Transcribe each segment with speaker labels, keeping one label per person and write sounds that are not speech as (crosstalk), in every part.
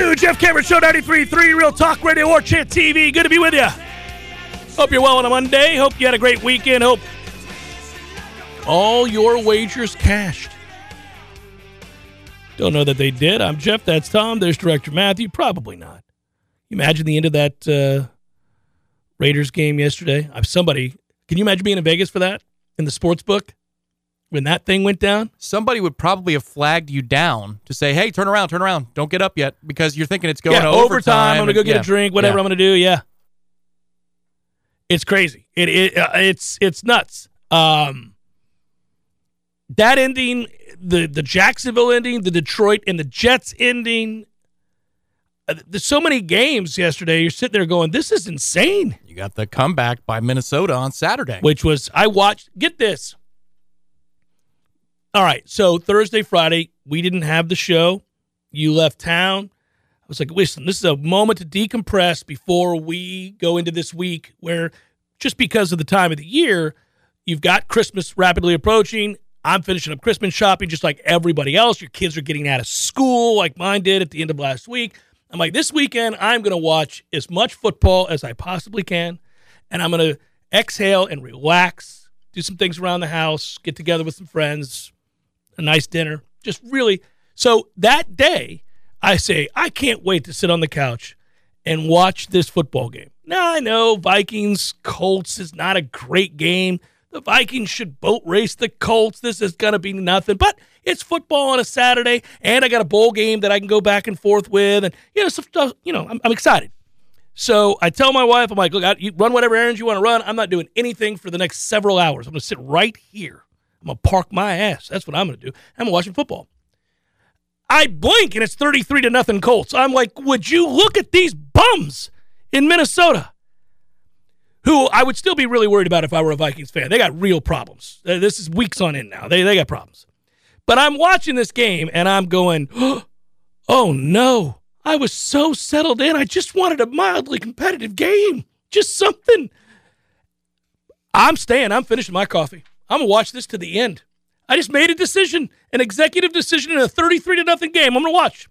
Speaker 1: Two, Jeff Cameron Show 93.3, Real Talk Radio War Chant TV. Good to be with you. Hope you're well on a Monday. Hope you had a great weekend. Hope all your wagers cashed. Don't know that they did. I'm Jeff. That's Tom. There's Director Matthew. Probably not. Imagine the end of that uh, Raiders game yesterday? I'm somebody. Can you imagine being in Vegas for that in the sports book when that thing went down?
Speaker 2: Somebody would probably have flagged you down to say, "Hey, turn around, turn around, don't get up yet," because you're thinking it's going
Speaker 1: yeah,
Speaker 2: to
Speaker 1: overtime. I'm gonna go get
Speaker 2: yeah,
Speaker 1: a drink. Whatever
Speaker 2: yeah.
Speaker 1: I'm gonna do. Yeah, it's crazy. It, it uh, it's it's nuts. Um, that ending, the the Jacksonville ending, the Detroit and the Jets ending. Uh, there's so many games yesterday. You're sitting there going, "This is insane."
Speaker 2: You got the comeback by Minnesota on Saturday.
Speaker 1: Which was I watched. Get this. All right, so Thursday, Friday, we didn't have the show. You left town. I was like, listen, this is a moment to decompress before we go into this week where just because of the time of the year, you've got Christmas rapidly approaching. I'm finishing up Christmas shopping just like everybody else. Your kids are getting out of school like mine did at the end of last week. I'm like, this weekend, I'm going to watch as much football as I possibly can. And I'm going to exhale and relax, do some things around the house, get together with some friends, a nice dinner. Just really. So that day, I say, I can't wait to sit on the couch and watch this football game. Now, I know Vikings Colts is not a great game. The Vikings should boat race the Colts. This is going to be nothing, but it's football on a Saturday, and I got a bowl game that I can go back and forth with, and you know. You know, I'm, I'm excited. So I tell my wife, I'm like, look, I, you run whatever errands you want to run. I'm not doing anything for the next several hours. I'm going to sit right here. I'm going to park my ass. That's what I'm going to do. I'm watching football. I blink and it's 33 to nothing Colts. I'm like, would you look at these bums in Minnesota? Who I would still be really worried about if I were a Vikings fan. They got real problems. Uh, This is weeks on in now. They, they got problems. But I'm watching this game and I'm going, (gasps) oh no. I was so settled in. I just wanted a mildly competitive game. Just something. I'm staying. I'm finishing my coffee. I'm going to watch this to the end. I just made a decision, an executive decision in a 33 to nothing game. I'm going to watch.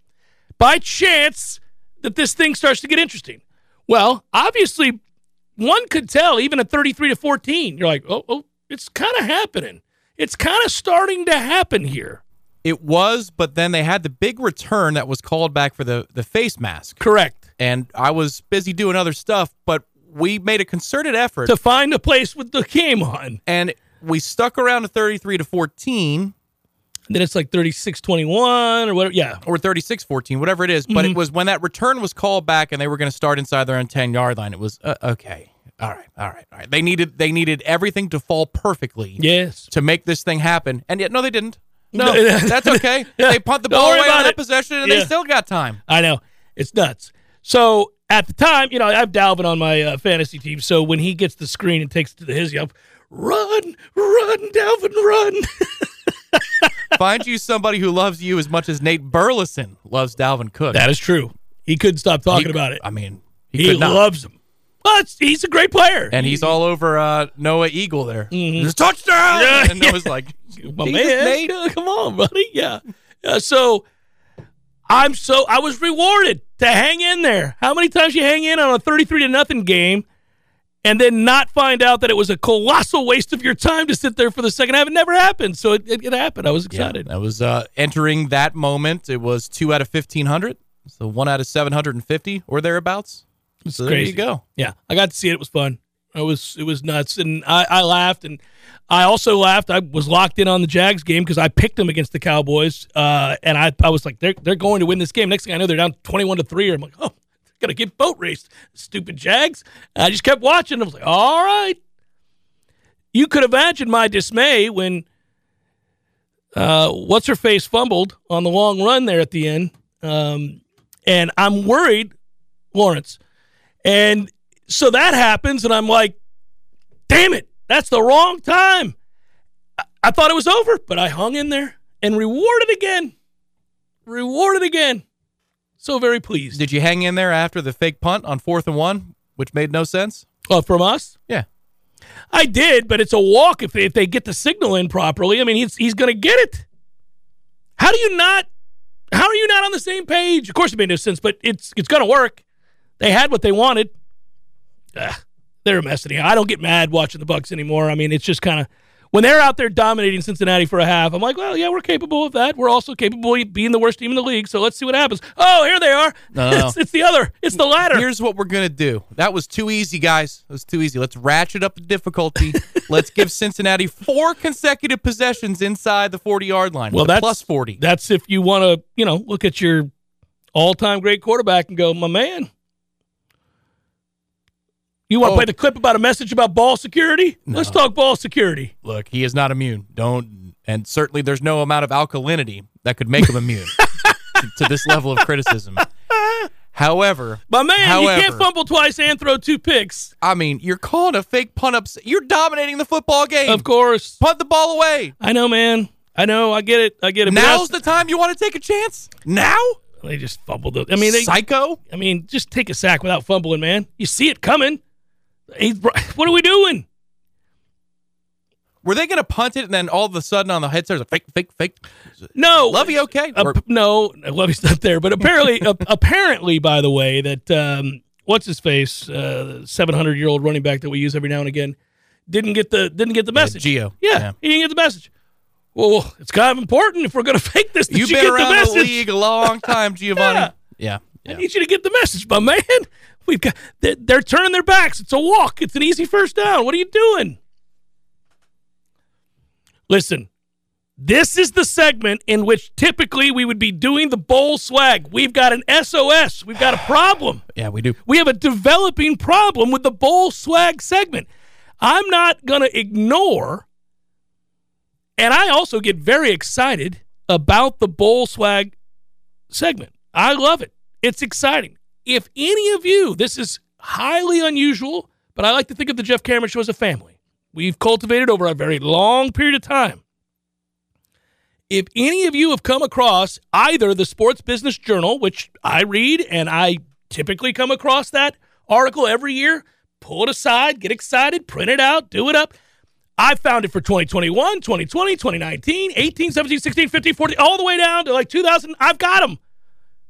Speaker 1: By chance that this thing starts to get interesting. Well, obviously, one could tell even at 33 to 14, you're like, oh, oh it's kind of happening. It's kind of starting to happen here.
Speaker 2: It was, but then they had the big return that was called back for the the face mask.
Speaker 1: Correct.
Speaker 2: And I was busy doing other stuff, but we made a concerted effort
Speaker 1: To find a place with the game on.
Speaker 2: and we stuck around to 33 to 14
Speaker 1: then it's like 36 21 or whatever. Yeah.
Speaker 2: or 36 14, whatever it is. But it was when that return was called back and they were going to start inside their own 10 yard line. It was uh, okay. All right, all right, all right. They needed they needed everything to fall perfectly
Speaker 1: Yes.
Speaker 2: to make this thing happen, and yet no, they didn't. No, that's okay. (laughs)
Speaker 1: Yeah.
Speaker 2: They punt the
Speaker 1: Don't
Speaker 2: ball away on that possession, and
Speaker 1: Yeah.
Speaker 2: they still got time.
Speaker 1: I know. It's nuts. So at the time, you know, I have Dalvin on my uh, fantasy team. So when he gets the screen and takes it to the hizzy, I'm run, run, Dalvin, run. (laughs)
Speaker 2: Find you somebody who loves you as much as Nate Burleson loves Dalvin Cook.
Speaker 1: that is true. He couldn't stop talking
Speaker 2: He-
Speaker 1: about it.
Speaker 2: I mean, he,
Speaker 1: he loves him. Well, he's a great player.
Speaker 2: and he's all over uh, Noah Eagle there.
Speaker 1: Mhm.
Speaker 2: Just touchdown!
Speaker 1: Yeah,
Speaker 2: and
Speaker 1: yeah.
Speaker 2: Noah's like, (laughs)
Speaker 1: my
Speaker 2: Jesus,
Speaker 1: man.
Speaker 2: Nate.
Speaker 1: Yeah, (laughs) Come on, buddy. Yeah. yeah. So I'm so I was rewarded to hang in there. How many times you hang in on a 33 to nothing game and then not find out that it was a colossal waste of your time to sit there for the second half? It never happened. So it, it, it happened. I was
Speaker 2: Yeah,
Speaker 1: excited.
Speaker 2: that was uh, entering that moment. It was two out of fifteen hundred, so one out of seven hundred and fifty or thereabouts. So there you go.
Speaker 1: Yeah, I got to see it. It was fun. It was it was nuts, and I, I laughed, and I also laughed. I was locked in on the Jags game because I picked them against the Cowboys, uh, and I I was like, they're they're going to win this game. Next thing I know, they're down twenty one to three. I'm like, oh, gotta get boat raced, stupid Jags. I just kept watching. I was like, all right. You could imagine my dismay when uh, what's her face fumbled on the long run there at the end, um, and I'm worried, Lawrence. And so that happens, and I'm like, damn it, that's the wrong time. I, I thought it was over, but I hung in there and rewarded again. Rewarded again. So very pleased.
Speaker 2: Did you hang in there after the fake punt on fourth and one, which made no sense?
Speaker 1: Uh, from us?
Speaker 2: Yeah.
Speaker 1: I did, but it's a walk if they, if they get the signal in properly. I mean, he's he's going to get it. How do you not? How are you not on the same page? Of course, it made no sense, but it's it's going to work. They had what they wanted. Ugh, they're a mess anyhow. I don't get mad watching the Bucs anymore. I mean, it's just kind of when they're out there dominating Cincinnati for a half. I'm like, well, yeah, we're capable of that. We're also capable of being the worst team in the league. So let's see what happens. Oh, here they are.
Speaker 2: No, no. (laughs)
Speaker 1: It's, it's the other. It's the latter.
Speaker 2: Here's what we're gonna do. That was too easy, guys. It was too easy. Let's ratchet up the difficulty. (laughs) Let's give Cincinnati four consecutive possessions inside the 40 yard line.
Speaker 1: Well, that's
Speaker 2: plus 40.
Speaker 1: That's if you want to, you know, look at your all-time great quarterback and go, my man. You want to
Speaker 2: Oh.
Speaker 1: play the clip about a message about ball security? Let's talk ball security.
Speaker 2: Look, he is not immune. Don't, and certainly there's no amount of alkalinity that could make him immune to, to this level of criticism. However,
Speaker 1: My man, you can't fumble twice and throw two picks.
Speaker 2: I mean, you're calling a fake punt up. You're dominating the football game.
Speaker 1: Of course.
Speaker 2: Punt the ball away.
Speaker 1: I know, man. I know. I get it. I get it.
Speaker 2: Now's the time you want to take a chance. Now,
Speaker 1: they just fumbled it. I mean, they,
Speaker 2: psycho.
Speaker 1: I mean, just take a sack without fumbling, man. You see it coming. He's, (laughs) what are we doing?
Speaker 2: Were they going to punt it and then all of a sudden on the head there's a fake, fake, fake?
Speaker 1: No,
Speaker 2: Lovey, okay?
Speaker 1: Uh,
Speaker 2: Or-
Speaker 1: no, Lovey's not there. But apparently, (laughs) uh, apparently, by the way, that um, what's his face, uh, seven hundred year old running back that we use every now and again, didn't get the didn't get the message.
Speaker 2: Gio.
Speaker 1: yeah,
Speaker 2: Yeah.
Speaker 1: he didn't get the message. Well, it's kind of important if we're going (laughs) to fake this.
Speaker 2: You've
Speaker 1: you
Speaker 2: been
Speaker 1: get
Speaker 2: around
Speaker 1: the
Speaker 2: the, league a long time, Giovani.
Speaker 1: Yeah.
Speaker 2: yeah.
Speaker 1: I need you to get the message, my man. We've got they're, they're turning their backs. It's a walk. It's an easy first down. What are you doing? Listen, this is the segment in which typically we would be doing the bowl swag. We've got an SOS. We've got a problem. (sighs)
Speaker 2: Yeah, we do.
Speaker 1: We have a developing problem with the bowl swag segment. I'm not going to ignore, and I also get very excited about the bowl swag segment. I love it. It's exciting. If any of you, this is highly unusual, but I like to think of the Jeff Cameron Show as a family. We've cultivated over a very long period of time. If any of you have come across either the Sports Business Journal, which I read and I typically come across that article every year, pull it aside, get excited, print it out, do it up. I found it for 2021, 2020, 2019, 18, 17, 16, 15, 14, all the way down to like 2000. I've got them.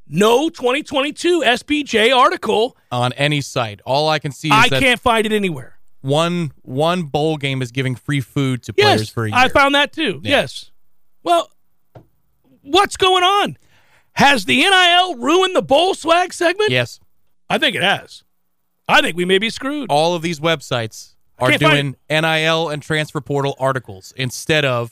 Speaker 1: No 2022 SBJ article.
Speaker 2: On any site, all I can see is
Speaker 1: I can't find it anywhere.
Speaker 2: one one bowl game is giving free food to players
Speaker 1: Yes,
Speaker 2: for a year.
Speaker 1: I found that too.
Speaker 2: Yeah.
Speaker 1: Yes. Well, what's going on? Has the NIL ruined the bowl swag segment?
Speaker 2: yes,
Speaker 1: I think it has. I think we may be screwed.
Speaker 2: all of these websites are doing NIL and transfer portal articles instead of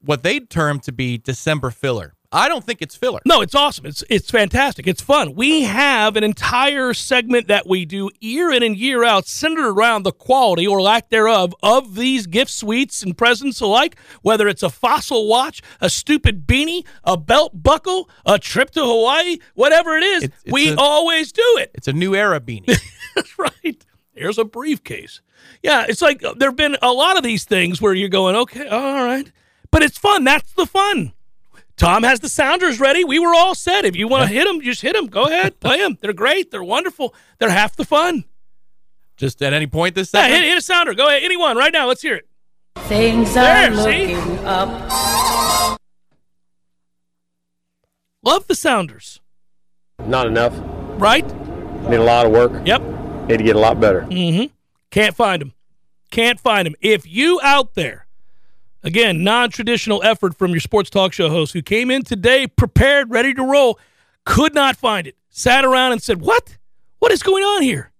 Speaker 2: what they term to be December filler. I don't think it's filler.
Speaker 1: No, it's awesome. It's it's fantastic. It's fun. We have an entire segment that we do year in and year out centered around the quality or lack thereof of these gift suites and presents alike, whether it's a fossil watch, a stupid beanie, a belt buckle, a trip to Hawaii, whatever it is,
Speaker 2: It's- it's
Speaker 1: we
Speaker 2: a-
Speaker 1: always do it.
Speaker 2: It's a new era beanie. (laughs)
Speaker 1: That's right. Here's a briefcase. Yeah, it's like uh, there have been a lot of these things where you're going, okay, all right. But it's fun. That's the fun. Tom has the sounders ready. We were all set. If you want to hit them, just hit them. Go ahead, (laughs) play them. They're great. They're wonderful. They're half the fun.
Speaker 2: Just at any point this
Speaker 1: Yeah, hit, hit a sounder. Go ahead. Anyone right now. Let's hear it.
Speaker 3: Things
Speaker 1: There,
Speaker 3: are
Speaker 1: see?
Speaker 3: looking up.
Speaker 1: Love the sounders,
Speaker 4: Not enough.
Speaker 1: right?
Speaker 4: Need a lot of work.
Speaker 1: Yep.
Speaker 4: Need to get a lot better.
Speaker 1: Mm-hmm. Can't find them. Can't find them. If you out there, again, non-traditional effort from your sports talk show host who came in today prepared, ready to roll, could not find it. Sat around and said, "What? What is going on here?"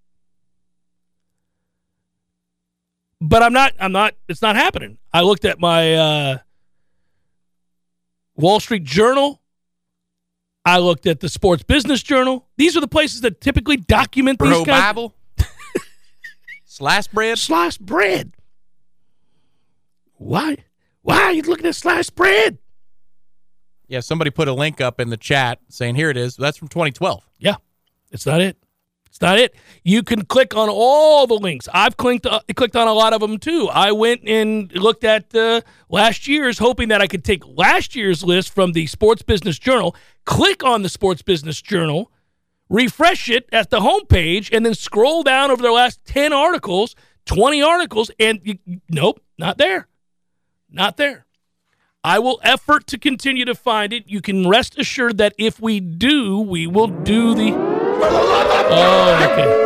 Speaker 1: But I'm not. I'm not. It's not happening. I looked at my uh, Wall Street Journal. I looked at the Sports Business Journal. These are the places that typically document
Speaker 2: Bro
Speaker 1: these kinds.
Speaker 2: Bible. (laughs) Slice bread.
Speaker 1: sliced bread. Why? Why are you looking at sliced bread?
Speaker 2: Yeah, somebody put a link up in the chat saying, here it is. That's from 2012.
Speaker 1: Yeah, it's not it. It's not it. You can click on all the links. I've clicked uh, clicked on a lot of them too. I went and looked at uh, last year's, hoping that I could take last year's list from the Sports Business Journal, click on the Sports Business Journal, refresh it at the homepage, and then scroll down over the last ten articles, twenty articles, and you, nope, not there, not there. I will effort to continue to find it. You can rest assured that if we do, we will do the. Oh, okay.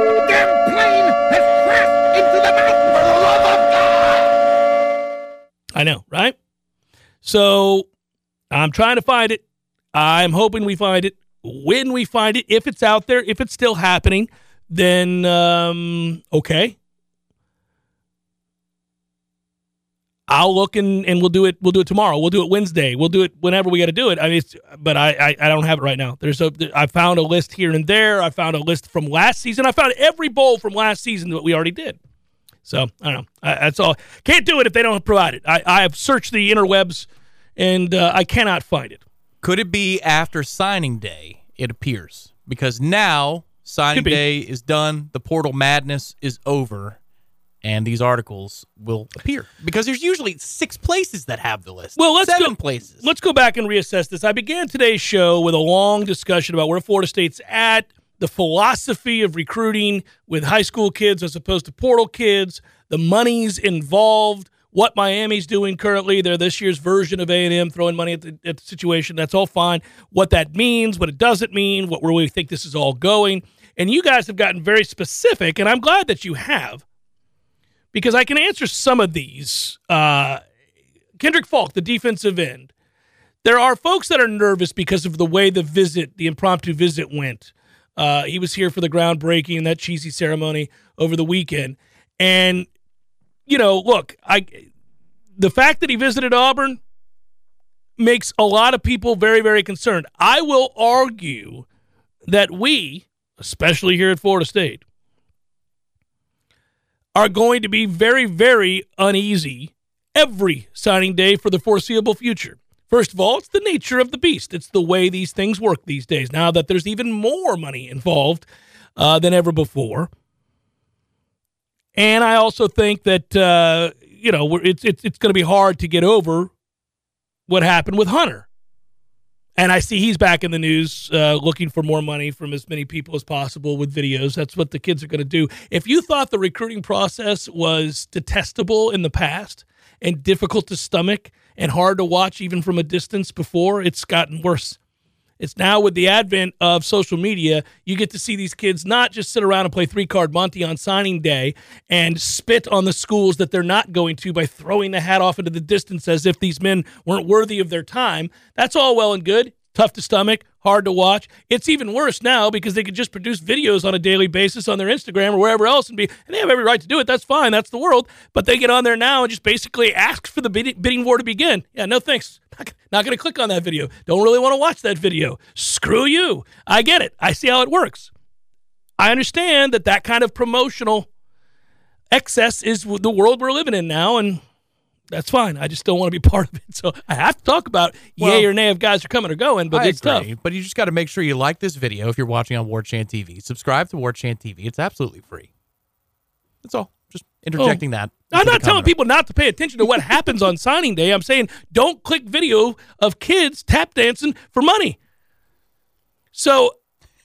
Speaker 1: I know, right? So I'm trying to find it. I'm hoping we find it. When we find it, if it's out there, if it's still happening, then um, okay. I'll look and, and we'll do it. We'll do it tomorrow. We'll do it Wednesday. We'll do it whenever we got to do it. I mean, it's, but I, I I don't have it right now. There's a I found a list here and there. I found a list from last season. I found every bowl from last season that we already did. So I don't know. I, that's all. Can't do it if they don't provide it. I, I have searched the interwebs and uh, I cannot find it.
Speaker 2: Could it be after signing day? It appears because now signing day is done. The portal madness is over, and these articles will appear because there's usually six places that have the list.
Speaker 1: Well, let's
Speaker 2: seven
Speaker 1: go,
Speaker 2: places.
Speaker 1: Let's go back and reassess this. I began today's show with a long discussion about where Florida State's at, the philosophy of recruiting with high school kids as opposed to portal kids, the monies involved, what Miami's doing currently. They're this year's version of A&M, throwing money at the, at the situation. That's all fine. What that means, what it doesn't mean, what where we think this is all going. And you guys have gotten very specific, and I'm glad that you have because I can answer some of these. Uh, Kendrick Faulk, the defensive end. There are folks that are nervous because of the way the visit, the impromptu visit went. Uh, he was here for the groundbreaking and that cheesy ceremony over the weekend. And, you know, look, I the fact that he visited Auburn makes a lot of people very, very concerned. I will argue that we, especially here at Florida State, are going to be very, very uneasy every signing day for the foreseeable future. First of all, it's the nature of the beast. It's the way these things work these days. Now that there's even more money involved uh, than ever before, and I also think that uh, you know it's it's it's going to be hard to get over what happened with Hunter. And I see he's back in the news uh, looking for more money from as many people as possible with videos. That's what the kids are going to do. If you thought the recruiting process was detestable in the past and difficult to stomach and hard to watch even from a distance before, it's gotten worse. It's now with the advent of social media, you get to see these kids not just sit around and play three card Monty on signing day and spit on the schools that they're not going to by throwing the hat off into the distance as if these men weren't worthy of their time. That's all well and good. Tough to stomach, hard to watch. It's even worse now because they could just produce videos on a daily basis on their Instagram or wherever else and be, and they have every right to do it. That's fine. That's the world. But they get on there now and just basically ask for the bidding, war to begin. Yeah, no thanks. (laughs) Not going to click on that video. Don't really want to watch that video. Screw you. I get it. I see how it works. I understand that that kind of promotional excess is the world we're living in now, and that's fine. I just don't want to be (laughs) part of it. So I have to talk about
Speaker 2: Well,
Speaker 1: yay or nay if guys are coming or going, but
Speaker 2: I
Speaker 1: it's
Speaker 2: agree,
Speaker 1: tough.
Speaker 2: But you just got to make sure you like this video if you're watching on War Chant TV. Subscribe to War Chant TV. It's absolutely free. That's all. Just interjecting oh. that.
Speaker 1: I'm not telling people not to pay attention to what (laughs) happens on signing day. I'm saying don't click video of kids tap dancing for money. So,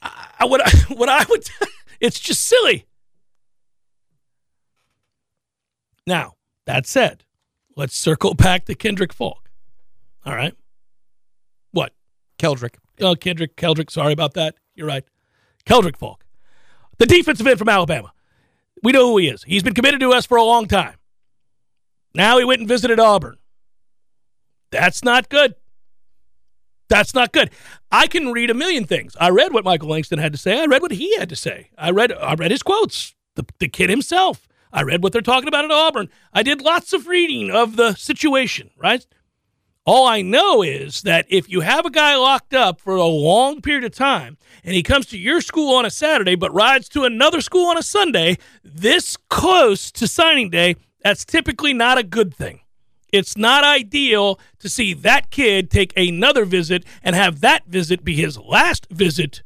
Speaker 1: I, what I, what I (laughs) would, it's just silly. Now that said, let's circle back to Kendrick Faulk. All right, what?
Speaker 2: Keldrick.
Speaker 1: Oh, Kendrick Keldrick. Sorry about that. You're right. Keldrick Faulk, the defensive end from Alabama. We know who he is. He's been committed to us for a long time. Now he went and visited Auburn. That's not good. That's not good. I can read a million things. I read what Michael Langston had to say. I read what he had to say. I read I read his quotes. The, the kid himself. I read what they're talking about at Auburn. I did lots of reading of the situation, right? All I know is that if you have a guy locked up for a long period of time and he comes to your school on a Saturday but rides to another school on a Sunday, this close to signing day, that's typically not a good thing. It's not ideal to see that kid take another visit and have that visit be his last visit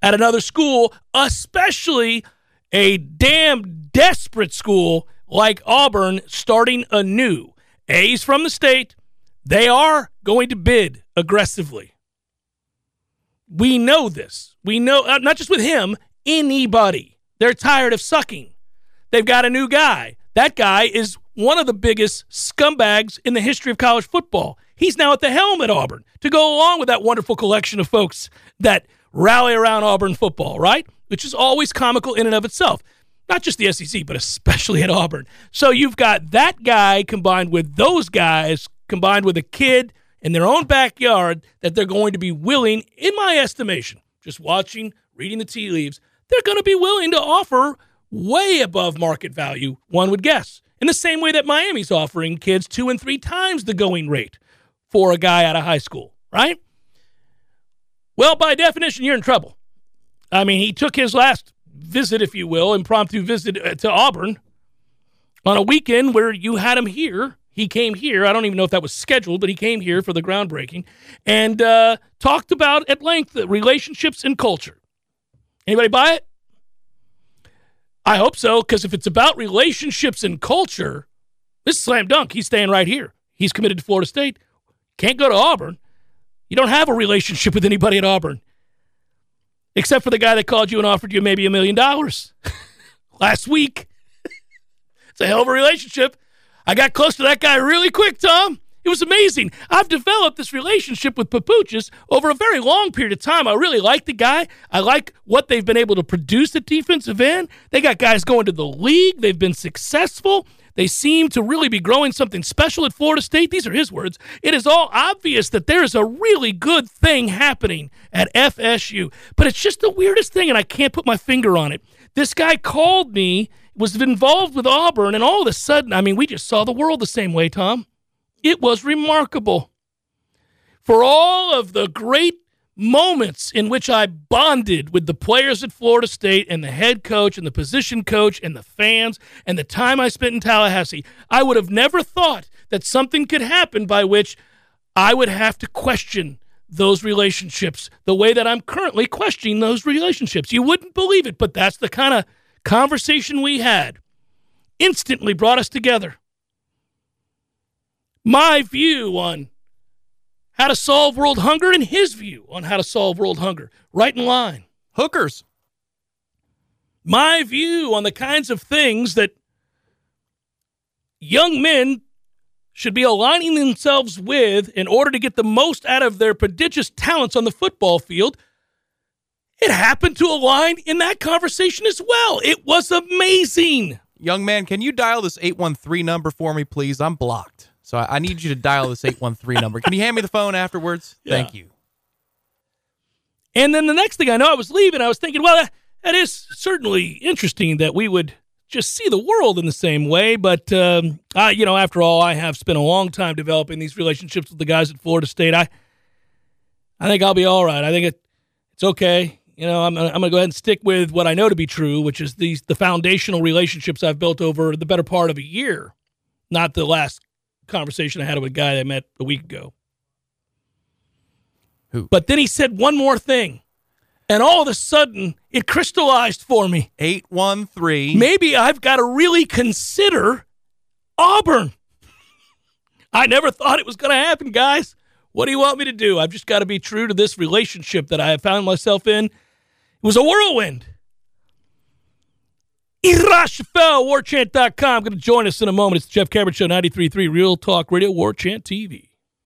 Speaker 1: at another school, especially a damn desperate school like Auburn starting anew. A's from the state. They are going to bid aggressively. We know this. We know, uh, not just with him, anybody. They're tired of sucking. They've got a new guy. That guy is one of the biggest scumbags in the history of college football. He's now at the helm at Auburn to go along with that wonderful collection of folks that rally around Auburn football, right? Which is always comical in and of itself. Not just the SEC, but especially at Auburn. So you've got that guy combined with those guys, combined with a kid in their own backyard that they're going to be willing, in my estimation, just watching, reading the tea leaves, they're going to be willing to offer way above market value, one would guess. In the same way that Miami's offering kids two and three times the going rate for a guy out of high school, right? Well, by definition, you're in trouble. I mean, he took his last visit, if you will, impromptu visit uh, to Auburn on a weekend where you had him here. He came here. I don't even know if that was scheduled, but he came here for the groundbreaking and uh, talked about at length the relationships and culture. Anybody buy it? I hope so, because if it's about relationships and culture, this is slam dunk. He's staying right here. He's committed to Florida State. Can't go to Auburn. You don't have a relationship with anybody at Auburn, except for the guy that called you and offered you maybe a million dollars (laughs) last week. it's a hell of a relationship. I got close to that guy really quick, Tom. It was amazing. I've developed this relationship with Papuchis over a very long period of time. I really like the guy. I like what they've been able to produce at defensive end. They got guys going to the league. They've been successful. They seem to really be growing something special at Florida State. These are his words. It is all obvious that there is a really good thing happening at FSU, but it's just the weirdest thing, and I can't put my finger on it. This guy called me, was involved with Auburn, and all of a sudden, I mean, we just saw the world the same way, Tom. It was remarkable. For all of the great moments in which I bonded with the players at Florida State and the head coach and the position coach and the fans and the time I spent in Tallahassee, I would have never thought that something could happen by which I would have to question those relationships the way that I'm currently questioning those relationships. You wouldn't believe it, but that's the kind of conversation we had. Instantly brought us together my view on how to solve world hunger and his view on how to solve world hunger. Right in line.
Speaker 2: Hookers.
Speaker 1: My view on the kinds of things that young men should be aligning themselves with in order to get the most out of their prodigious talents on the football field. It happened to align in that conversation as well. It was amazing.
Speaker 2: Young man, can you dial this 813 number for me, please? I'm blocked. So I I need you to dial this 813 number. Can you hand me the phone afterwards?
Speaker 1: Yeah.
Speaker 2: Thank you.
Speaker 1: And then the next thing I know, I was leaving. I was thinking, well, that, that is certainly interesting that we would just see the world in the same way. But um, I, you know, after all, I have spent a long time developing these relationships with the guys at Florida State. I, I think I'll be all right. I think it, it's okay. You know, I'm, I'm going to go ahead and stick with what I know to be true, which is these the foundational relationships I've built over the better part of a year, not the last conversation I had with a guy I met a week ago.
Speaker 2: Who?
Speaker 1: But then he said one more thing, and all of a sudden it crystallized for me.
Speaker 2: 813.
Speaker 1: Maybe I've got to really consider Auburn. (laughs) I never thought it was going to happen, guys. What do you want me to do? I've just got to be true to this relationship that I have found myself in. It was a whirlwind. Ira Schoffel, warchant.com. Going to join us in a moment. It's the Jeff Cameron Show, 93.3 Real Talk Radio, Warchant TV.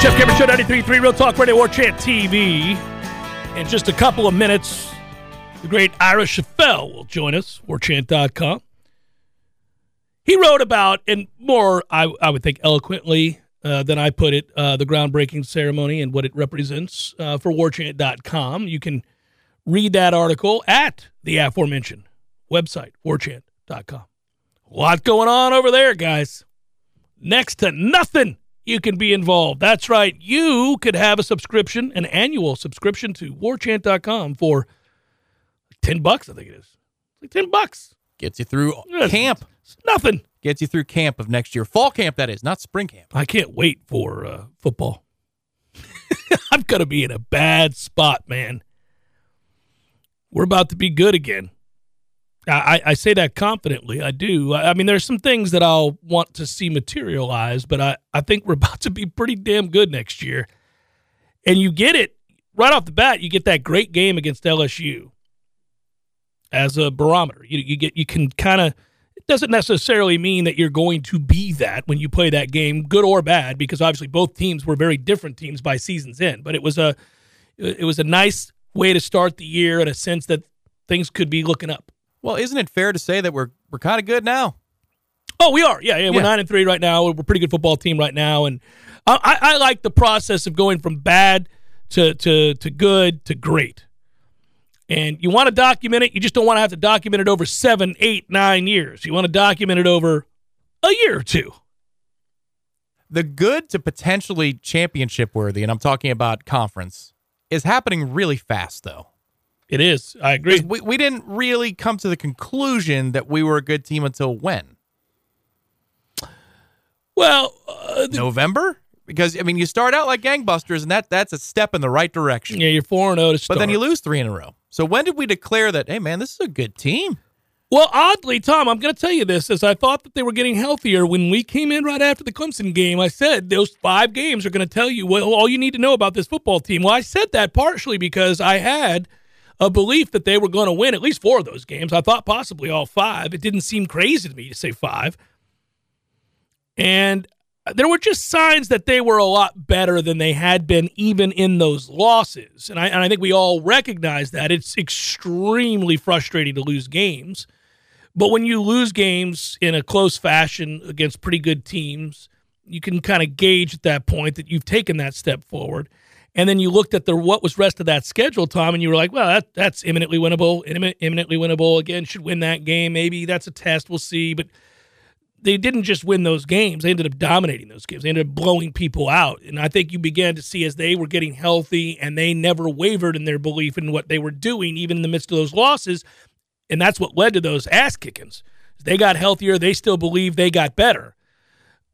Speaker 1: Jeff Cameron Show 93.3 Real Talk Radio War Chant TV. In just a couple of minutes, the great Ira Schoffel will join us, warchant.com. He wrote about, and more, I, I would think, eloquently uh, than I put it, uh, the groundbreaking ceremony and what it represents uh, for warchant.com. You can read that article at the aforementioned website, warchant.com. A lot going on over there, guys. Next to nothing you can be involved. That's right. You could have a subscription, an annual subscription to warchant.com for 10 bucks, I think it is. Like 10 bucks.
Speaker 2: Gets you through
Speaker 1: Yes.
Speaker 2: camp.
Speaker 1: It's nothing.
Speaker 2: Gets you through camp of next year. Fall camp, that is, not spring camp.
Speaker 1: I can't wait for uh, football. I'm going to be in a bad spot, man. We're about to be good again. I, I, say that confidently. I do. I, I mean, there's some things that I'll want to see materialize, but I, I think we're (laughs) about to be pretty damn good next year. And you get it right off the bat. You get that great game against LSU as a barometer. You, you get you can kind of it doesn't necessarily mean that you're going to be that when you play that game, good or bad, because obviously both teams were very different teams by season's end. But it was a it was a nice way to start the year in a sense that things could be looking up.
Speaker 2: Well, isn't it fair to say that we're we're kind of good now?
Speaker 1: Oh, we are. Yeah, yeah. We're
Speaker 2: Yeah.
Speaker 1: nine and three right now. We're a pretty good football team right now, and I, I, like the process of going from bad to to to good to great. And you want to document it. You just don't want to have to document it over seven, eight, nine years. You want to document it over a year or two.
Speaker 2: The good to potentially championship worthy, and I'm talking about conference, is happening really fast though.
Speaker 1: It is. I agree.
Speaker 2: We, we didn't really come to the conclusion that we were a good team until when?
Speaker 1: Well, uh, the-
Speaker 2: November? Because I mean, you start out like gangbusters, and that that's a step in the right direction.
Speaker 1: yeah, you're four and zero to
Speaker 2: But then you lose three in a row. So when did we declare that? Hey, man, this is a good team.
Speaker 1: Well, oddly, Tom, I'm going to tell you this. As I thought that they were getting healthier when we came in right after the Clemson game, I said those five games are going to tell you well, all you need to know about this football team. Well, I said that partially because I had a belief that they were going to win at least four of those games. I thought possibly all five. It didn't seem crazy to me to say five. And there were just signs that they were a lot better than they had been even in those losses. And I, and I think we all recognize that. It's extremely frustrating to lose games. But when you lose games in a close fashion against pretty good teams, You can kind of gauge at that point that you've taken that step forward. And then you looked at the what was rest of that schedule, Tom, and you were like, well, that, that's imminently winnable, immin- imminently winnable. Again, should win that game. Maybe that's a test. We'll see. But they didn't just win those games; they ended up dominating those games. They ended up blowing people out. And I think you began to see as they were getting healthy, and they never wavered in their belief in what they were doing, even in the midst of those losses. And that's what led to those ass kickings. They got healthier. They still believe they got better.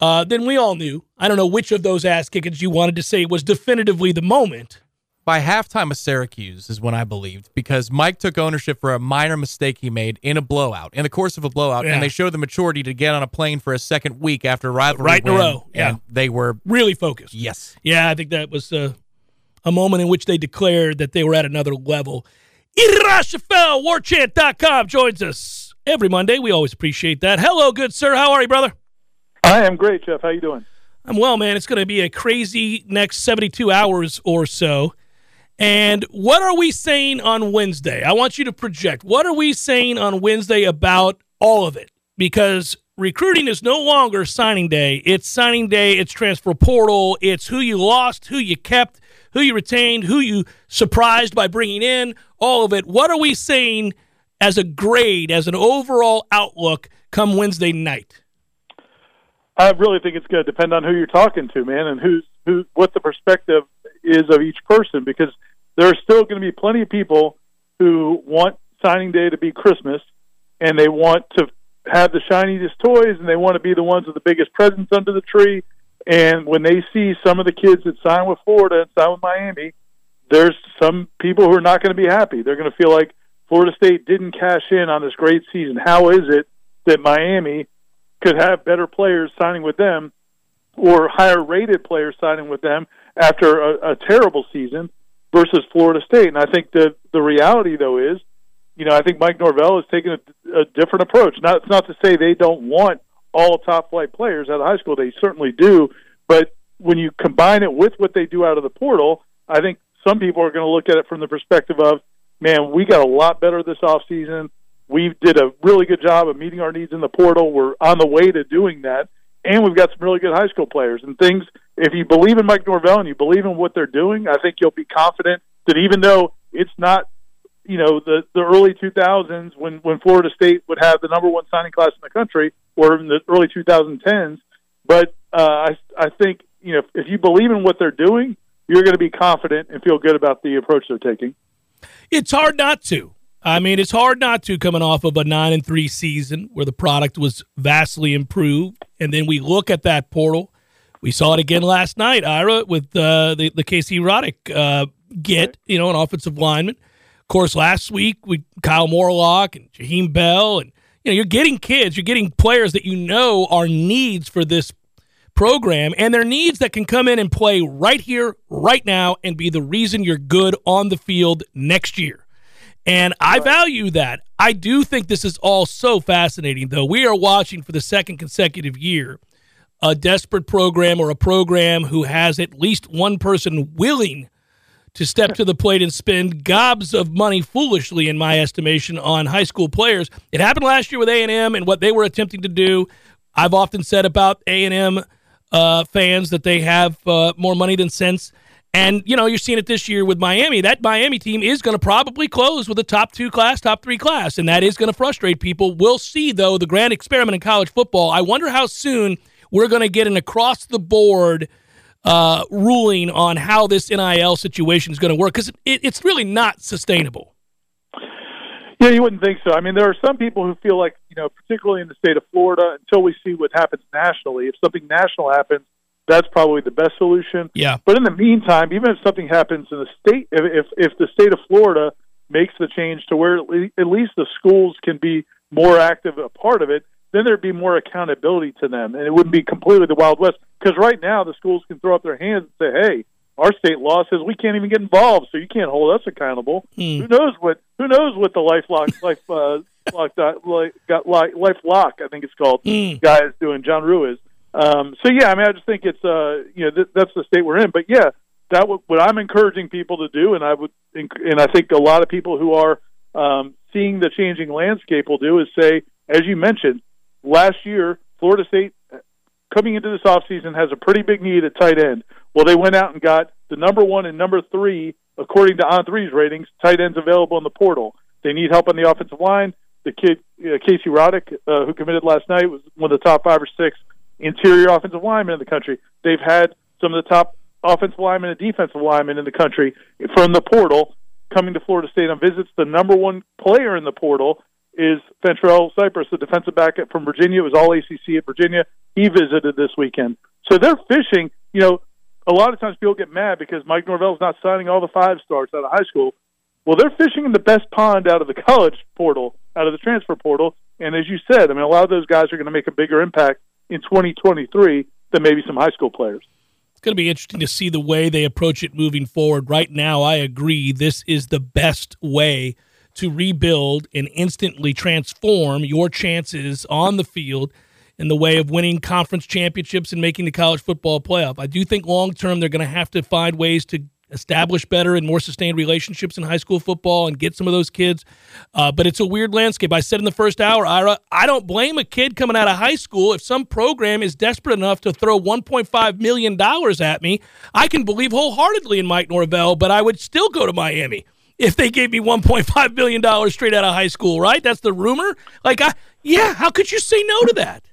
Speaker 1: Uh, then we all knew. I don't know which of those ass kickings you wanted to say was definitively the moment.
Speaker 2: By halftime of Syracuse is when I believed because Mike took ownership for a minor mistake he made in a blowout, in the course of a blowout,
Speaker 1: Yeah.
Speaker 2: and they showed the maturity to get on a plane for a second week after a rivalry
Speaker 1: Right in a row, yeah.
Speaker 2: and they were
Speaker 1: Really focused.
Speaker 2: yes.
Speaker 1: Yeah, I think that was uh, a moment in which they declared that they were at another level. Ira Schoffel, warchant.com joins us every Monday. We always appreciate that. Hello, good sir. How are you, brother? (laughs)
Speaker 5: I am great, Jeff. How you doing?
Speaker 1: I'm well, man. It's going to be a crazy next 72 hours or so. And what are we saying on Wednesday? I want you to project. What are we saying on Wednesday about all of it? Because recruiting is no longer signing day. It's signing day, it's transfer portal, it's who you lost, who you kept, who you retained, who you surprised by bringing in, all of it. What are we saying as a grade, as an overall outlook come Wednesday night?
Speaker 5: I really think it's going to depend on who you're talking to, man, and who's who, what the perspective is of each person, because there are still going to be plenty of people who want signing day to be Christmas, and they want to have the shiniest toys, and they want to be the ones with the biggest presents under the tree. And when they see some of the kids that sign with Florida and sign with Miami, there's some people who are not going to be happy. They're going to feel like Florida State didn't cash in on this great season. How is it that Miami could have better players signing with them or higher rated players signing with them after a, a terrible season versus Florida State? And I think the the reality though is, you know, I think Mike Norvell has taken a, a different approach. Not it's not to say they don't want all top flight players out of high school. They certainly do, but when you combine it with what they do out of the portal, I think some people are going to look at it from the perspective of, man, we got a lot better this off season. We did a really good job of meeting our needs in the portal. We're on the way to doing that, and we've got some really good high school players and things. If you believe in Mike Norvell and you believe in what they're doing, I think you'll be confident that even though it's not, you know, the the early 2000s when when Florida State would have the number one signing class in the country, or in the early 2010s, but uh, I I think you know if, if you believe in what they're doing, you're going to be confident and feel good about the approach they're taking.
Speaker 1: It's hard not to. I mean, it's hard not to coming off of a nine and three season where the product was vastly improved, and then we look at that portal. We saw it again last night, Ira, with uh, the the Casey Roddick uh, get you know an offensive lineman. Of course, last week we Kyle Morlock and Jaheim Bell, and you know you're getting kids, you're getting players that you know are needs for this program, and they're needs that can come in and play right here, right now, and be the reason you're good on the field next year. And I value that. I do think this is all so fascinating, though. We are watching for the second consecutive year a desperate program or a program who has at least one person willing to step to the plate and spend gobs of money foolishly in my estimation on high school players it happened last year with a&m and what they were attempting to do i've often said about a&m uh, fans that they have uh, more money than sense and you know you're seeing it this year with miami that miami team is going to probably close with a top two class top three class and that is going to frustrate people we'll see though the grand experiment in college football i wonder how soon we're going to get an across the board uh, ruling on how this NIL situation is going to work because it, it's really not sustainable.
Speaker 5: Yeah, you wouldn't think so. I mean, there are some people who feel like, you know, particularly in the state of Florida, until we see what happens nationally, if something national happens, that's probably the best solution.
Speaker 1: Yeah.
Speaker 5: But in the meantime, even if something happens in the state, if if, if the state of Florida makes the change to where at least the schools can be more active a part of it, then there'd be more accountability to them, and it wouldn't be completely the Wild West. Because right now, the schools can throw up their hands and say, "Hey, our state law says we can't even get involved, so you can't hold us accountable."
Speaker 1: Hmm.
Speaker 5: Who knows what? Who knows what the life lock, life uh, lock, dot- like, got life lock, I think it's called,
Speaker 1: Hmm.
Speaker 5: guy is doing John Ruiz. Um, so yeah, I mean, I just think it's uh, you know th- that's the state we're in. But yeah, that w- what I'm encouraging people to do, and I would, enc- and I think a lot of people who are um, seeing the changing landscape will do is say, as you mentioned, last year Florida State coming into this offseason has a pretty big need at tight end. Well, they went out and got the number one and number three, according to On3's ratings, tight ends available in the portal. They need help on the offensive line. The kid, uh, Casey Roddick, uh, who committed last night, was one of the top five or six interior offensive linemen in the country. They've had some of the top offensive linemen and defensive linemen in the country from the portal coming to Florida State on visits. The number one player in the portal is Fentrell Cypress, the defensive back from Virginia. It was all ACC at Virginia. He visited this weekend. So they're fishing. You know, a lot of times people get mad because Mike Norvell's not signing all the five stars out of high school. Well, they're fishing in the best pond out of the (laughs) college portal, out of the transfer portal. And as you said, I mean, a lot of those guys are going to make a bigger impact in 2023 than maybe some high school players.
Speaker 1: It's going to be interesting to see the way they approach it moving forward. Right now, I agree this is the best way to rebuild and instantly transform your chances on the field in the way of winning conference championships and making the college football playoff. I do think long term they're going to have to find ways to establish better and more sustained relationships in high school football and get some of those kids. Uh, but it's a weird landscape. I said in the first hour, Ira, I don't blame a kid coming out of high school if some program is desperate enough to throw $1.5 million at me. I can believe wholeheartedly in Mike Norvell, but I would still go to Miami if they gave me 1.5 billion dollars straight out of high school, right? That's the rumor. Like, I, yeah, how could you say no to that?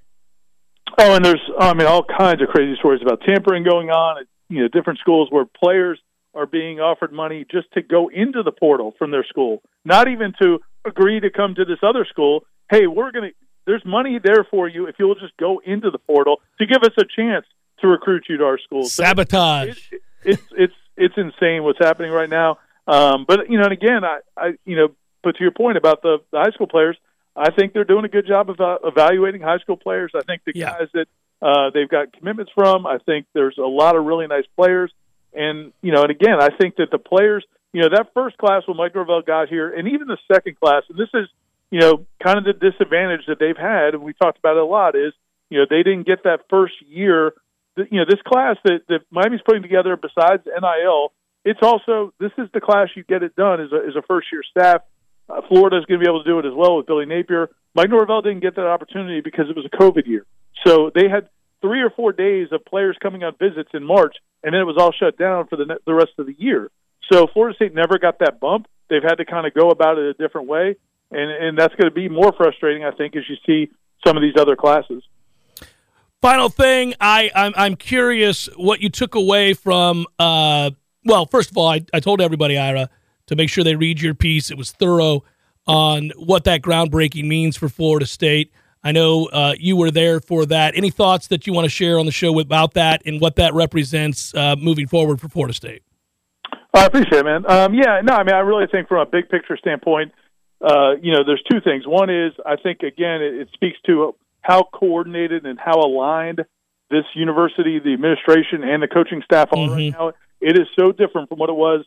Speaker 5: Oh, and there's, I mean, all kinds of crazy stories about tampering going on at you know different schools where players are being offered money just to go into the portal from their school, not even to agree to come to this other school. Hey, we're going to. There's money there for you if you'll just go into the portal to give us a chance to recruit you to our school.
Speaker 1: Sabotage.
Speaker 5: So it, it, it's it's it's insane what's happening right now. Um, but you know, and again, I, I you know, but to your point about the, the high school players, I think they're doing a good job of uh, evaluating high school players. I think the
Speaker 1: yeah.
Speaker 5: guys that uh, they've got commitments from, I think there's a lot of really nice players. And you know, and again, I think that the players, you know, that first class when Mike Norvell got here, and even the second class, and this is, you know, kind of the disadvantage that they've had, and we talked about it a lot, is you know they didn't get that first year. You know, this class that, that Miami's putting together, besides NIL, it's also this is the class you get it done as a, as a first year staff. Uh, Florida is going to be able to do it as well with Billy Napier. Mike Norvell didn't get that opportunity because it was a COVID year, so they had three or four days of players coming on visits in March, and then it was all shut down for the the rest of the year. So Florida State never got that bump. They've had to kind of go about it a different way, and and that's going to be more frustrating, I think, as you see some of these other classes.
Speaker 1: Final thing, I I'm, I'm curious what you took away from. Uh, well, first of all, I, I told everybody, Ira, to make sure they read your piece. It was thorough on what that groundbreaking means for Florida State. I know uh, you were there for that. Any thoughts that you want to share on the show about that and what that represents uh, moving forward for Florida State?
Speaker 5: I appreciate it, man. Um, yeah, no, I mean, I really think from a big picture standpoint, uh, you know, there's two things. One is I think again it, it speaks to how coordinated and how aligned this university, the administration, and the coaching staff are
Speaker 1: Mm-hmm.
Speaker 5: right now. It is so different from what it was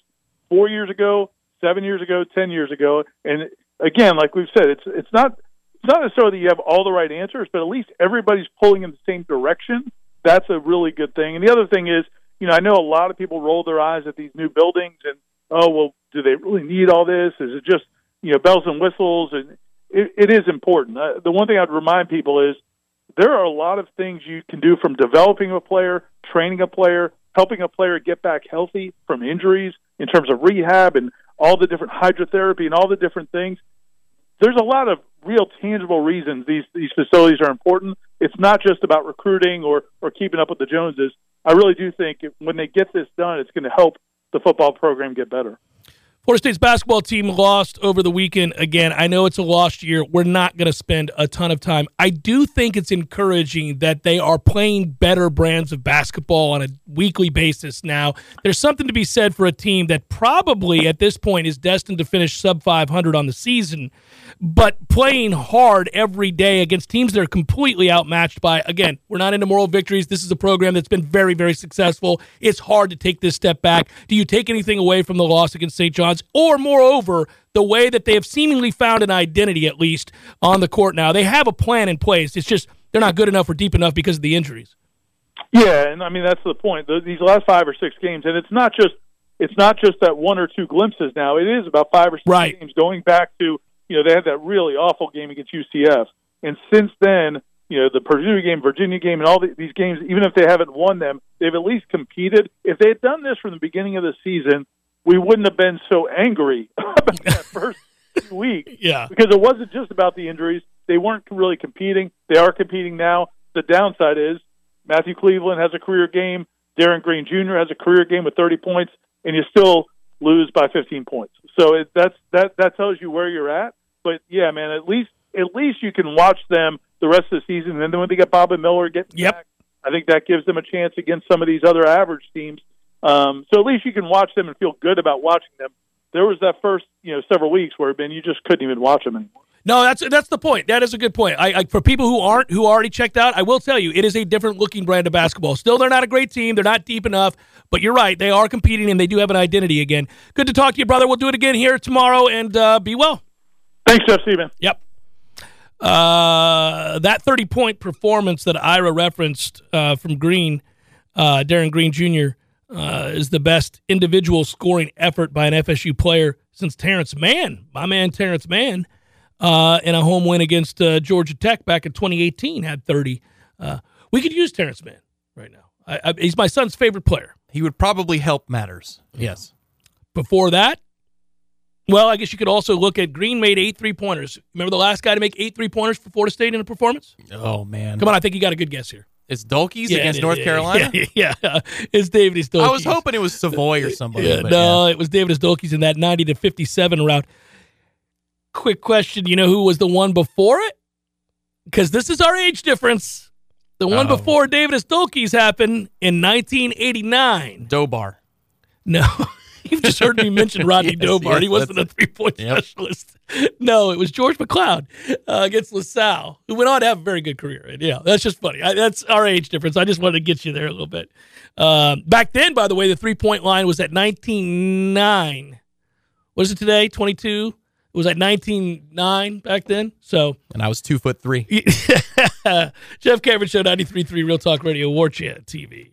Speaker 5: four years ago, seven years ago, ten years ago. And again, like we've said, it's it's not it's not necessarily that you have all the right answers, but at least everybody's pulling in the same direction. That's a really good thing. And the other thing is, you know, I know a lot of people roll their eyes at these new buildings and oh well, do they really need all this? Is it just you know bells and whistles? And it, it is important. Uh, the one thing I'd remind people is there are a lot of things you can do from developing a player, training a player, helping a player get back healthy from injuries in terms of rehab and all the different hydrotherapy and all the different things. There's a lot of real tangible reasons these these facilities are important. It's not just about recruiting or or keeping up with the Joneses. I really do think when they get this done, it's going to help the football program get better.
Speaker 1: Florida State's basketball team lost over the weekend. Again, I know it's a lost year. We're not going to spend a ton of time. I do think it's encouraging that they are playing better brands of basketball on a weekly basis now. There's something to be said for a team that probably at this point is destined to finish sub 500 on the season, but playing hard every day against teams that are completely outmatched by, again, we're not into moral victories. This is a program that's been very, very successful. It's hard to take this step back. Do you take anything away from the loss against St. John's? Or, moreover, the way that they have seemingly found an identity, at least on the court now. They have a plan in place. It's just they're not good enough or deep enough because of the injuries.
Speaker 5: Yeah, and I mean that's the point. The, these last five or six games, and it's not just it's not just that one or two glimpses. Now it is about five or six
Speaker 1: right.
Speaker 5: games going back to you know they had that really awful game against UCF, and since then you know the Purdue game, Virginia game, and all the, these games, even if they haven't won them, they've at least competed. If they had done this from the beginning of the season, we wouldn't have been so angry (laughs) about that (laughs) first week.
Speaker 1: Yeah,
Speaker 5: because it wasn't just about the injuries; they weren't really competing. They are competing now. The downside is Matthew Cleveland has a career game. Darin Green Jr. has a career game with 30 points, and you still lose by 15 points. So it, that's that that tells you where you're at. But yeah, man, at least at least you can watch them the rest of the season, and then when they get Bob and Miller getting
Speaker 1: yep.
Speaker 5: back, I think that gives them a chance against some of these other average teams. Um, so at least you can watch them and feel good about watching them. There was that first, you know, several weeks where Ben, you just couldn't even watch them anymore.
Speaker 1: No, that's that's the point. That is a good point. I, I, for people who aren't who already checked out, I will tell you it is a different looking brand of basketball. Still, they're not a great team. They're not deep enough, but you're right. They are competing and they do have an identity again. Good to talk to you, brother. We'll do it again here tomorrow, and uh, be well.
Speaker 5: Thanks, Jeff Steven.
Speaker 1: Yep. Uh, that 30 point performance that Ira referenced uh, from Green, uh, Darin Green Jr., uh, is the best individual scoring effort by an FSU player since Terrence Mann, my man Terrence Mann, uh, in a home win against uh, Georgia Tech back in 2018, had 30. we could use Terrence Mann right now. I, I, he's my son's favorite player.
Speaker 2: He would probably help matters. Yes.
Speaker 1: Before that, well, I guess you could also look at Green made eight three pointers. Remember the last guy to make eight three pointers for Florida State in a performance?
Speaker 2: Oh man!
Speaker 1: Come on, I think you got a good guess here.
Speaker 2: It's Dulkys yeah, against North
Speaker 1: yeah,
Speaker 2: Carolina.
Speaker 1: Yeah, (laughs) it's David Dulkys.
Speaker 2: I was hoping it was Savoy or somebody.
Speaker 1: Yeah, no, it was David Dulkys in that ninety to fifty seven route. Quick question: You know who was the one before it? Because this is our age difference. The one
Speaker 2: Oh.
Speaker 1: before David Stolkes happened in 1989.
Speaker 2: Dobard.
Speaker 1: No, (laughs) you've just heard me mention Rodney (laughs)
Speaker 2: Yes,
Speaker 1: Dobard.
Speaker 2: yes,
Speaker 1: he wasn't a three point
Speaker 2: Yep.
Speaker 1: specialist. (laughs) No, it was George McCloud uh, against LaSalle, who went on to have a very good career. And yeah, that's just funny. I, that's our age difference. I just wanted to get you there a little bit. Um, back then, by the way, the three point line was at 19.9. What is it today? 22? It was at 19.9 back then. So
Speaker 2: And I was two foot three. (laughs)
Speaker 1: Jeff Cameron Show 93.3 Real Talk Radio, War Chant TV.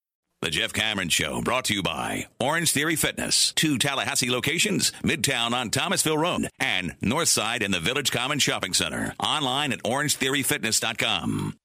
Speaker 6: The Jeff Cameron Show brought to you by Orange Theory Fitness. Two Tallahassee locations, Midtown on Thomasville Road and Northside in the Village Common Shopping Center. Online at orangetheoryfitness.com.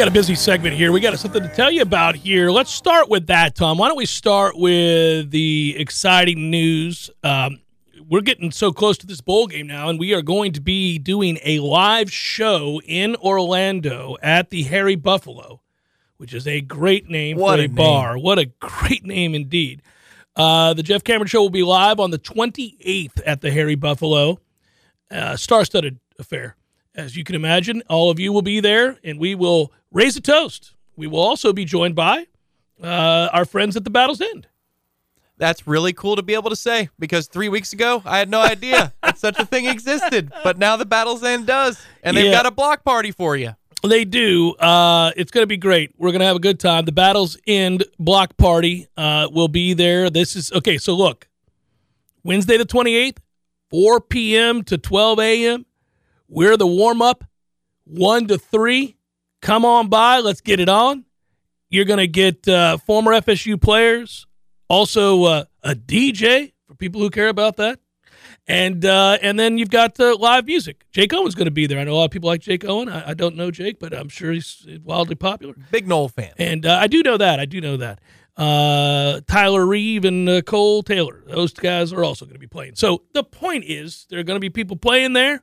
Speaker 1: got a busy segment here. We got something to tell you about here. Let's start with that, Tom. Why don't we start with the exciting news? Um, we're getting so close to this bowl game now, and we are going to be doing a live show in Orlando at the Harry Buffalo, which is a great name
Speaker 2: What
Speaker 1: for
Speaker 2: a
Speaker 1: a, bar. What a great name indeed. Uh, the Jeff Cameron Show will be live on the 28th at the Harry Buffalo uh, star-studded affair. As you can imagine, all of you will be there, and we will raise a toast. We will also be joined by uh, our friends at the Battle's End.
Speaker 2: That's really cool to be able to say because three weeks ago I had no idea (laughs) that such a thing existed, but now the Battle's End does, and they've
Speaker 1: Yeah.
Speaker 2: got a block party for you.
Speaker 1: They do. Uh, it's going to be great. We're going to have a good time. The Battle's End block party uh, will be there. This is okay. So look, Wednesday the twenty eighth, four p.m. to twelve a.m. We're the warm up, one to three. Come on by. Let's get it on. You're going to get uh, former FSU players, also uh, a DJ for people who care about that. And uh, and then you've got uh, live music. Jake Owen's going to be there. I know a lot of people like Jake Owen. I, I don't know Jake, but I'm sure he's wildly popular.
Speaker 2: Big Nole fan.
Speaker 1: And uh, I do know that. I do know that. Uh, Tyler Reeve and uh, Cole Taylor, those guys are also going to be playing. So the point is, there are going to be people playing there.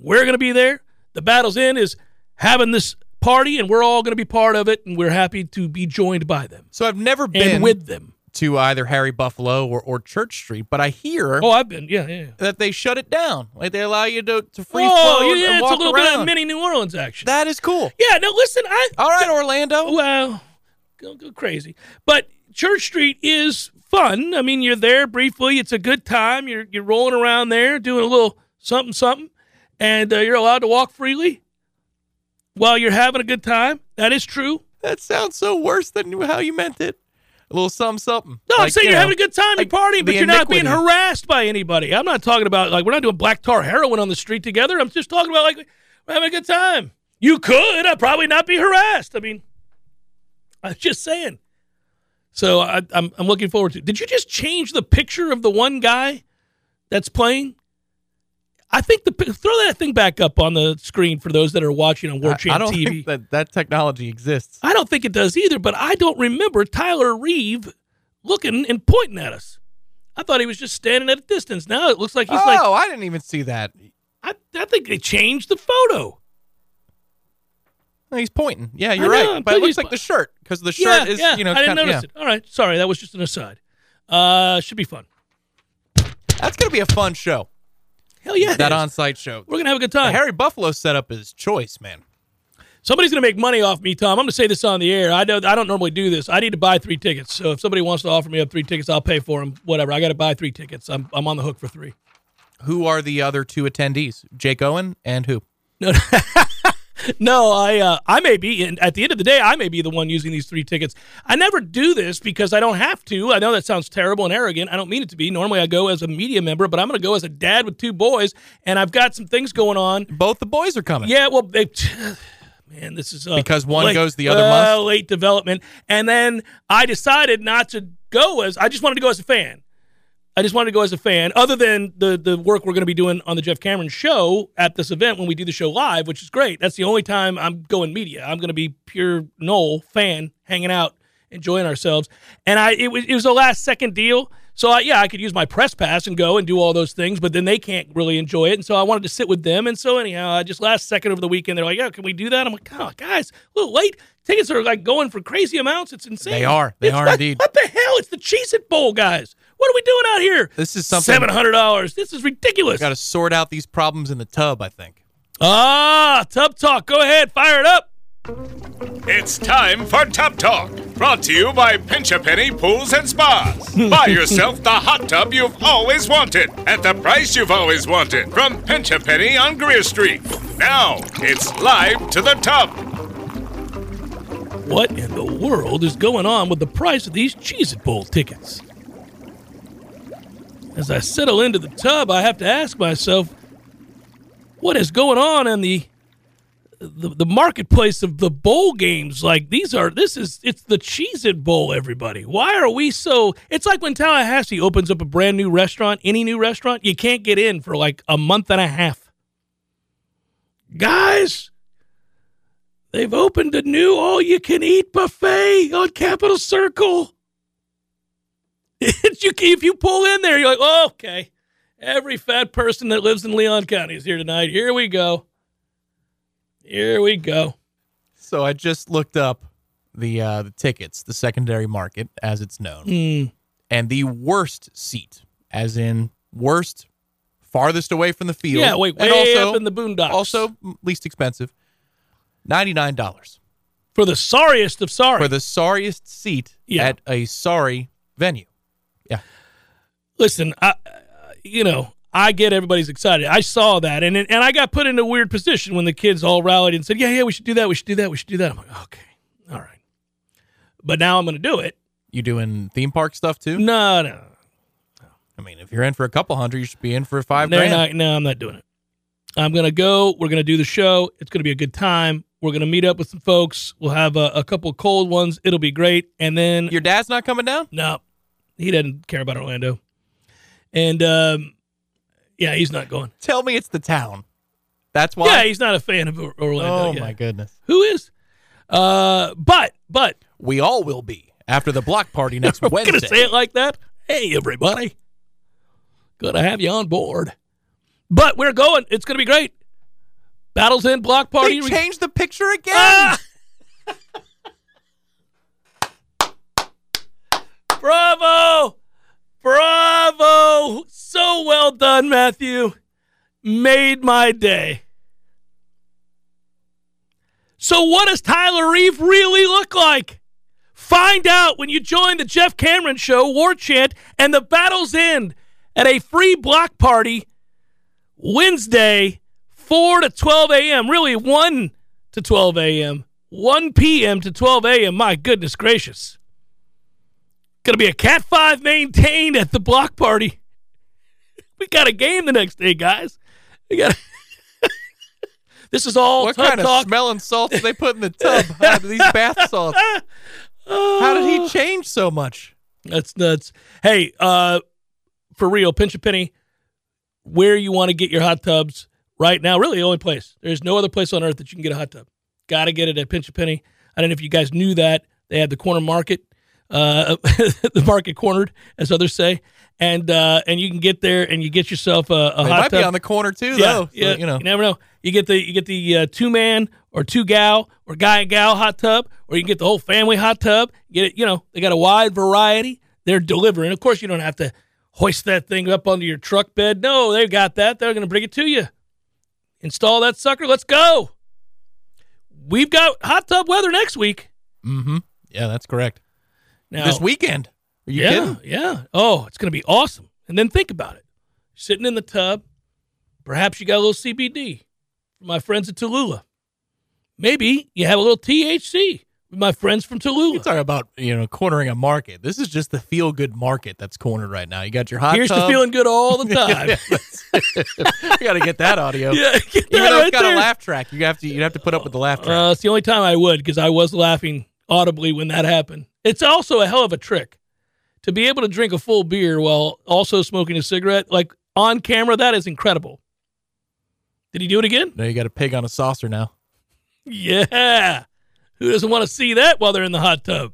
Speaker 1: We're going to be there. The Battle's End is having this party, and we're all going to be part of it, and we're happy to be joined by them
Speaker 2: So I've never been
Speaker 1: with them.
Speaker 2: to either Harry Buffalo or, or Church Street, but I hear
Speaker 1: Oh, I've been, yeah, yeah. yeah.
Speaker 2: that they shut it down. Like they allow you to, to free
Speaker 1: oh,
Speaker 2: flow
Speaker 1: yeah,
Speaker 2: and
Speaker 1: it's
Speaker 2: walk
Speaker 1: a little
Speaker 2: around.
Speaker 1: bit of mini New Orleans action.
Speaker 2: that is cool.
Speaker 1: yeah, no, listen, I
Speaker 2: All right, Orlando.
Speaker 1: well, go, go crazy. But Church Street is fun. I mean, you're there briefly. It's a good time. You're you're rolling around there, doing a little something something, and uh, you're allowed to walk freely while you're having a good time. That is true.
Speaker 2: That sounds so worse than how you meant it. A little something, something.
Speaker 1: No, I'm saying
Speaker 2: you
Speaker 1: you're
Speaker 2: know,
Speaker 1: having a good time, you're
Speaker 2: like
Speaker 1: partying, but you're not being harassed by anybody. I'm not talking about like we're not doing black tar heroin on the street together. I'm just talking about like we're having a good time. You could, I'd probably not be harassed. I mean, I'm just saying. So I, I'm I'm looking forward to. Did you just change the picture of the one guy that's playing? I think the throw that thing back up on the screen for those that are watching on War Chant
Speaker 2: I don't
Speaker 1: TV.
Speaker 2: think that that technology exists.
Speaker 1: I don't think it does either, but I don't remember Tyler Reeve looking and pointing at us. I thought he was just standing at a distance. Now it looks like he's
Speaker 2: oh,
Speaker 1: like, Oh,
Speaker 2: I didn't even see that.
Speaker 1: I, I think they changed the photo.
Speaker 2: He's pointing. Yeah, you're
Speaker 1: know,
Speaker 2: right. But it looks like the shirt because the
Speaker 1: yeah,
Speaker 2: shirt is,
Speaker 1: yeah.
Speaker 2: you know,
Speaker 1: I didn't
Speaker 2: kinda-
Speaker 1: notice
Speaker 2: yeah.
Speaker 1: it. All right, sorry, that was just an aside. Uh, should be fun.
Speaker 2: That's gonna be a fun show.
Speaker 1: Hell yeah,
Speaker 2: That on-site show.
Speaker 1: We're gonna have a good
Speaker 2: The
Speaker 1: time.
Speaker 2: Harry Buffalo setup is choice, man.
Speaker 1: Somebody's gonna make money off me, Tom. I'm gonna say this on the air. I know I don't normally do this. I need to buy three tickets. So if somebody wants to offer me up three tickets, I'll pay for them. Whatever. I got to buy three tickets. I'm I'm on the hook for three.
Speaker 2: Who are the other two attendees? Jake Owen and who?
Speaker 1: No, (laughs) no, I uh, I may be, and at the end of the day, I may be the one using these three tickets. I never do this because I don't have to. I know that sounds terrible and arrogant. I don't mean it to be. Normally, I go as a media member, but I'm going to go as a dad with two boys, and I've got some things going on.
Speaker 2: Both the boys are coming.
Speaker 1: Yeah, well, they, (sighs) man, this is uh,
Speaker 2: Because one
Speaker 1: late-
Speaker 2: goes, the other
Speaker 1: uh,
Speaker 2: must?
Speaker 1: Late development, and then I decided not to go as. I just wanted to go as a fan. I just wanted to go as a fan, other than the the work we're going to be doing on the Jeff Cameron show at this event when we do the show live, which is great. That's the only time I'm going media. I'm going to be pure Nole fan, hanging out, enjoying ourselves. And I it was it was a last second deal. So I, yeah, I could use my press pass and go and do all those things, but then they can't really enjoy it. And so I wanted to sit with them. And so anyhow, I just last second over the weekend, they're like, "Yeah, can we do that?" I'm like, "Oh, guys, a little late. Tickets are like going for crazy amounts. It's insane.
Speaker 2: They are. They
Speaker 1: It's
Speaker 2: are
Speaker 1: what-
Speaker 2: indeed.
Speaker 1: What the hell? It's the Cheez It Bowl, guys. What are we doing out here?
Speaker 2: This is something
Speaker 1: Seven hundred dollars. This is ridiculous.
Speaker 2: Got to sort out these problems in the tub. I think.
Speaker 1: Ah, Tub Talk. Go ahead, fire it up.
Speaker 7: It's time for Tub Talk, brought to you by Pinch a Penny Pools and Spas. (laughs) Buy yourself the hot tub you've always wanted at the price you've always wanted from Pinch a Penny on Greer Street. Now it's live to the tub.
Speaker 1: What in the world is going on with the price of these Cheez It Bowl tickets? As I settle into the tub, I have to ask myself, what is going on in the the, the marketplace of the bowl games? Like these are this is it's the Cheez It Bowl, everybody. Why are we so it's like when Tallahassee opens up a brand new restaurant, any new restaurant, you can't get in for like a month and a half. Guys, They've opened a new all you can eat buffet on Capitol Circle. If you pull in there, you're like, oh, okay. Every fat person that lives in Leon County is here tonight. Here we go. Here we go.
Speaker 2: So I just looked up the uh, the tickets, the secondary market as it's known,
Speaker 1: Mm.
Speaker 2: and the worst seat, as in worst, farthest away from the field.
Speaker 1: Yeah, wait,
Speaker 2: and
Speaker 1: way
Speaker 2: also,
Speaker 1: up in the boondocks.
Speaker 2: Also least expensive, ninety nine dollars
Speaker 1: for the sorriest of sorry.
Speaker 2: for the sorriest seat
Speaker 1: Yeah.
Speaker 2: at a sorry venue.
Speaker 1: Listen, I, you know, I get everybody's excited. I saw that, and and I got put in a weird position when the kids all rallied and said, "Yeah, yeah, we should do that. We should do that. We should do that." I'm like, okay, all right, but now I'm going to do it.
Speaker 2: You doing theme park stuff too?
Speaker 1: No, no,
Speaker 2: I mean, if you're in for a couple hundred, you should be in for five
Speaker 1: no,
Speaker 2: grand.
Speaker 1: no, no, I'm not doing it. I'm going to go. We're going to do the show. It's going to be a good time. We're going to meet up with some folks. We'll have a, a couple cold ones. It'll be great. And then
Speaker 2: Your dad's not coming down?
Speaker 1: no, he doesn't care about Orlando. And um, yeah, he's not going.
Speaker 2: Tell me it's the town. That's why.
Speaker 1: Yeah, he's not a fan of Orlando.
Speaker 2: oh
Speaker 1: yeah.
Speaker 2: my goodness.
Speaker 1: Who is? Uh, but but
Speaker 2: We all will be after the block party (laughs) next
Speaker 1: we're
Speaker 2: Wednesday.
Speaker 1: gonna say it like that. Hey, everybody, good to have you on board. But we're going. It's gonna be great. Battles End block party.
Speaker 2: They changed the picture again.
Speaker 1: Ah! (laughs) Bravo! Bravo! So well done, Matthew. Made my day. So, what does Tyler Reeve really look like? Find out when you join the Jeff Cameron Show, War Chant, and the battles end at a free block party Wednesday, 4 to 12 a.m. Really, 1 to 12 a.m. 1 p.m. to 12 a.m. My goodness gracious. Going to be a Cat 5 maintained at the block party. (laughs) We got a game the next day, guys. We got. (laughs) this is all
Speaker 2: what kind
Speaker 1: talk.
Speaker 2: of smelling salts they put in the (laughs) tub? How do these bath salts? How did he change so much?
Speaker 1: That's nuts. Hey, uh, for real, pinch a penny. Where you want to get your hot tubs right now? Really, the only place. There's no other place on earth that you can get a hot tub. Got to get it at Pinch a Penny. I don't know if you guys knew that they had the corner market, uh, (laughs) the market cornered, as others say, and uh, and you can get there and you get yourself a, a hot
Speaker 2: might
Speaker 1: tub.
Speaker 2: be on the corner too,
Speaker 1: yeah,
Speaker 2: though.
Speaker 1: yeah,
Speaker 2: you know.
Speaker 1: you never know. You get the you get the uh, two man or two gal or guy and gal hot tub, or you can get the whole family hot tub. Get it, you know, they got a wide variety. They're delivering. Of course, you don't have to hoist that thing up onto your truck bed. No, they've got that. They're going to bring it to you. Install that sucker. Let's go. We've got hot tub weather next week.
Speaker 2: Mm-hmm. Yeah, that's correct.
Speaker 1: Now,
Speaker 2: this weekend. Are you
Speaker 1: yeah,
Speaker 2: kidding?
Speaker 1: yeah. Oh, it's going to be awesome. And then think about it. Sitting in the tub, perhaps you got a little CBD from my friends at Tallulah. Maybe you have a little THC with my friends from Tallulah.
Speaker 2: You talk about you know cornering a market. This is just the feel good market that's cornered right now. You got your hot
Speaker 1: Here's
Speaker 2: tub.
Speaker 1: to feeling good all the (laughs) time. (laughs)
Speaker 2: you got to get that audio. (laughs)
Speaker 1: Yeah, get
Speaker 2: Even though
Speaker 1: right
Speaker 2: it's got
Speaker 1: there.
Speaker 2: a laugh track, you have to you have to put up with the laugh track.
Speaker 1: Uh, it's the only time I would because I was laughing audibly when that happened. It's also a hell of a trick to be able to drink a full beer while also smoking a cigarette. Like on camera, that is incredible. Did he do it again?
Speaker 2: now you got a pig on a saucer now.
Speaker 1: Yeah. Who doesn't want to see that while they're in the hot tub?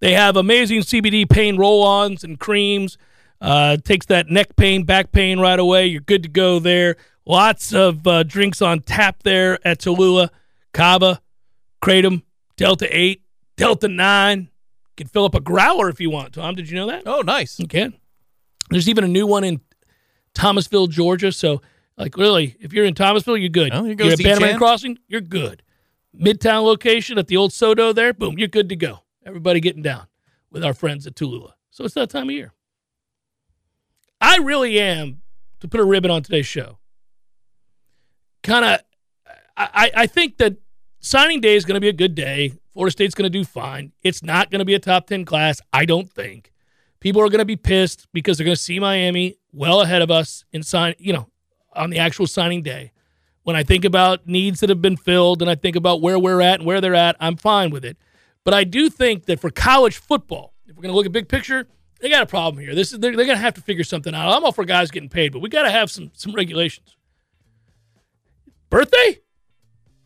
Speaker 1: They have amazing CBD pain roll ons and creams. Uh, takes that neck pain, back pain right away. You're good to go there. Lots of uh, drinks on tap there at Tallulah. Kava, Kratom, Delta 8, Delta 9. You can fill up a growler if you want, Tom. Did you know that?
Speaker 2: Oh, nice.
Speaker 1: You can. There's even a new one in Thomasville, Georgia. So, like, really, if you're in Thomasville, you're good.
Speaker 2: Oh,
Speaker 1: you're at Bannerman Crossing, you're good. Midtown location at the old Sodo there, boom, you're good to go. Everybody getting down with our friends at Tallulah. So it's that time of year. I really am, to put a ribbon on today's show, kind of, I, I think that signing day is going to be a good day. Florida State's going to do fine. It's not going to be a top 10 class, I don't think. People are going to be pissed because they're going to see Miami well ahead of us in sign, you know, on the actual signing day. When I think about needs that have been filled and I think about where we're at and where they're at, I'm fine with it. But I do think that for college football, if we're going to look at big picture, they got a problem here. This is they're, they're going to have to figure something out. I'm all for guys getting paid, but we got to have some some regulations. Birthday?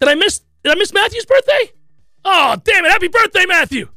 Speaker 1: Did I miss? Did I miss Matthew's birthday? Oh, damn it! Happy birthday, Matthew!